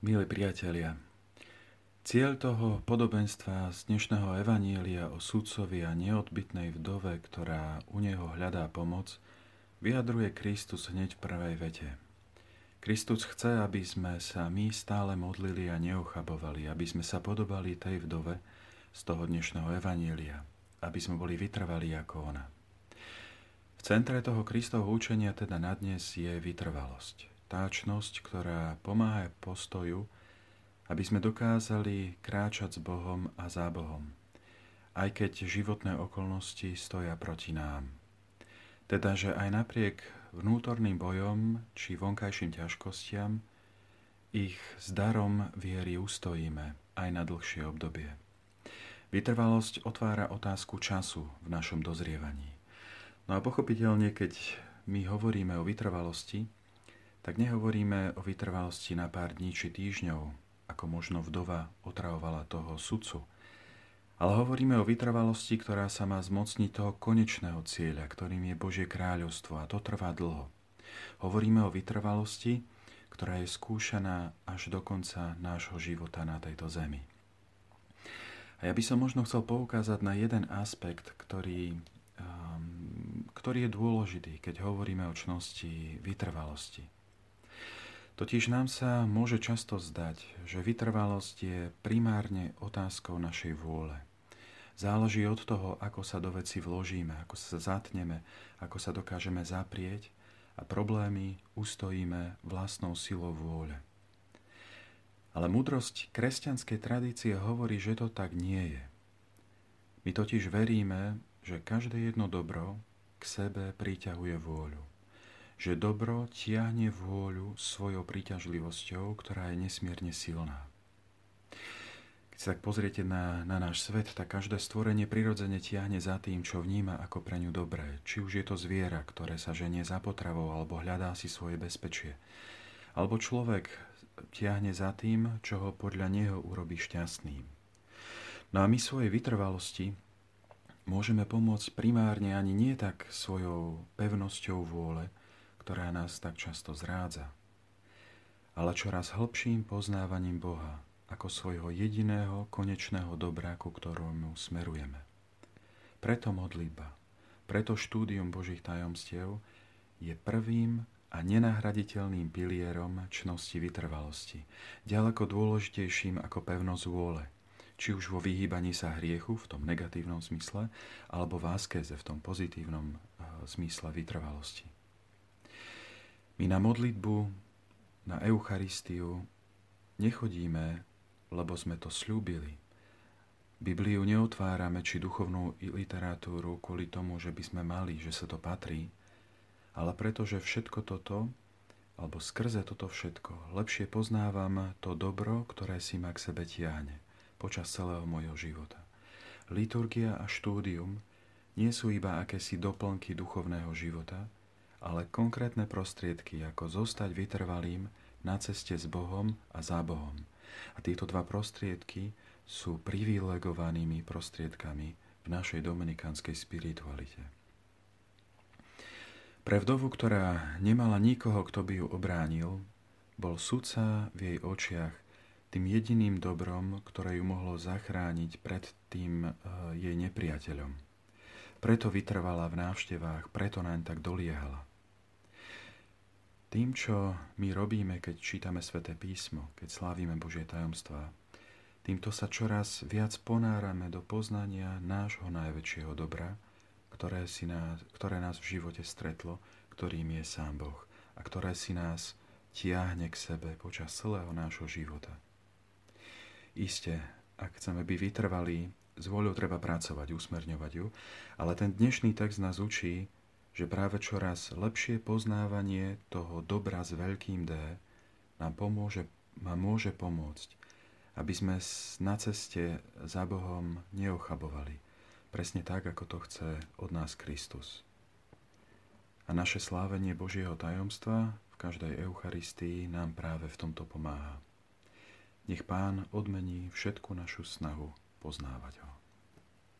Milí priatelia, cieľ toho podobenstva z dnešného evanielia o sudcovi a neodbitnej vdove, ktorá u neho hľadá pomoc, vyjadruje Kristus hneď v prvej vete. Kristus chce, aby sme sa my stále modlili a neochabovali, aby sme sa podobali tej vdove z toho dnešného evanielia, aby sme boli vytrvali ako ona. V centre toho Kristovho učenia teda na dnes je vytrvalosť. Táčnosť, ktorá pomáha postoju, aby sme dokázali kráčať s Bohom a za Bohom, aj keď životné okolnosti stoja proti nám. Teda, že aj napriek vnútorným bojom či vonkajším ťažkostiam, ich s darom viery ustojíme aj na dlhšie obdobie. Vytrvalosť otvára otázku času v našom dozrievaní. No a pochopiteľne, keď my hovoríme o vytrvalosti, tak nehovoríme o vytrvalosti na pár dní či týždňov, ako možno vdova otravovala toho sudcu, ale hovoríme o vytrvalosti, ktorá sa má zmocniť toho konečného cieľa, ktorým je Božie kráľovstvo a to trvá dlho. Hovoríme o vytrvalosti, ktorá je skúšaná až do konca nášho života na tejto zemi. A ja by som možno chcel poukázať na jeden aspekt, ktorý um, ktorý je dôležitý, keď hovoríme o čnosti vytrvalosti. Totiž nám sa môže často zdať, že vytrvalosť je primárne otázkou našej vôle. Záleží od toho, ako sa do veci vložíme, ako sa zatneme, ako sa dokážeme zaprieť a problémy ustojíme vlastnou silou vôle. Ale múdrosť kresťanskej tradície hovorí, že to tak nie je. My totiž veríme, že každé jedno dobro k sebe priťahuje vôľu. Že dobro tiahne vôľu svojou príťažlivosťou, ktorá je nesmierne silná. Keď sa tak pozriete na, na náš svet, tak každé stvorenie prirodzene tiahne za tým, čo vníma ako pre ňu dobré. Či už je to zviera, ktoré sa ženie za potravou alebo hľadá si svoje bezpečie. Alebo človek tiahne za tým, čo ho podľa neho urobí šťastným. No a my svojej vytrvalosti môžeme pomôcť primárne ani nie tak svojou pevnosťou vôle, ktorá nás tak často zrádza, ale čoraz hlbším poznávaním Boha ako svojho jediného konečného dobra, ku ktorému smerujeme. Preto modlitba, preto štúdium Božích tajomstiev je prvým a nenahraditeľným pilierom čnosti vytrvalosti, ďaleko dôležitejším ako pevnosť vôle – či už vo vyhýbaní sa hriechu v tom negatívnom zmysle, alebo v askeze v tom pozitívnom eh, zmysle vytrvalosti. My na modlitbu, na Eucharistiu nechodíme, lebo sme to slúbili. Bibliu neotvárame či duchovnú literatúru kvôli tomu, že by sme mali, že sa to patrí, ale preto, že všetko toto, alebo skrze toto všetko, lepšie poznávam to dobro, ktoré si ma k sebe tiahne počas celého mojho života. Liturgia a štúdium nie sú iba akési doplnky duchovného života, ale konkrétne prostriedky, ako zostať vytrvalým na ceste s Bohom a za Bohom. A tieto dva prostriedky sú privilegovanými prostriedkami v našej dominikanskej spiritualite. Pre vdovu, ktorá nemala nikoho, kto by ju obránil, bol sudca v jej očiach tým jediným dobrom, ktoré ju mohlo zachrániť pred tým eh, jej nepriateľom. Preto vytrvala v návštevách, preto naň tak doliehala. Tým, čo my robíme, keď čítame sväté písmo, keď slávime Božie tajomstvá, týmto sa čoraz viac ponárame do poznania nášho najväčšieho dobra, ktoré, si nás, ktoré nás v živote stretlo, ktorým je sám Boh a ktoré si nás tiahne k sebe počas celého nášho života. Isté, ak chceme byť vytrvalí, s voľou treba pracovať, usmerňovať ju, ale ten dnešný text nás učí, že práve čoraz lepšie poznávanie toho dobra s veľkým D nám, pomôže, nám môže pomôcť, aby sme na ceste za Bohom neochabovali, presne tak, ako to chce od nás Kristus. A naše slávenie Božieho tajomstva v každej Eucharistii nám práve v tomto pomáha. Nech Pán odmení všetku našu snahu poznávať ho.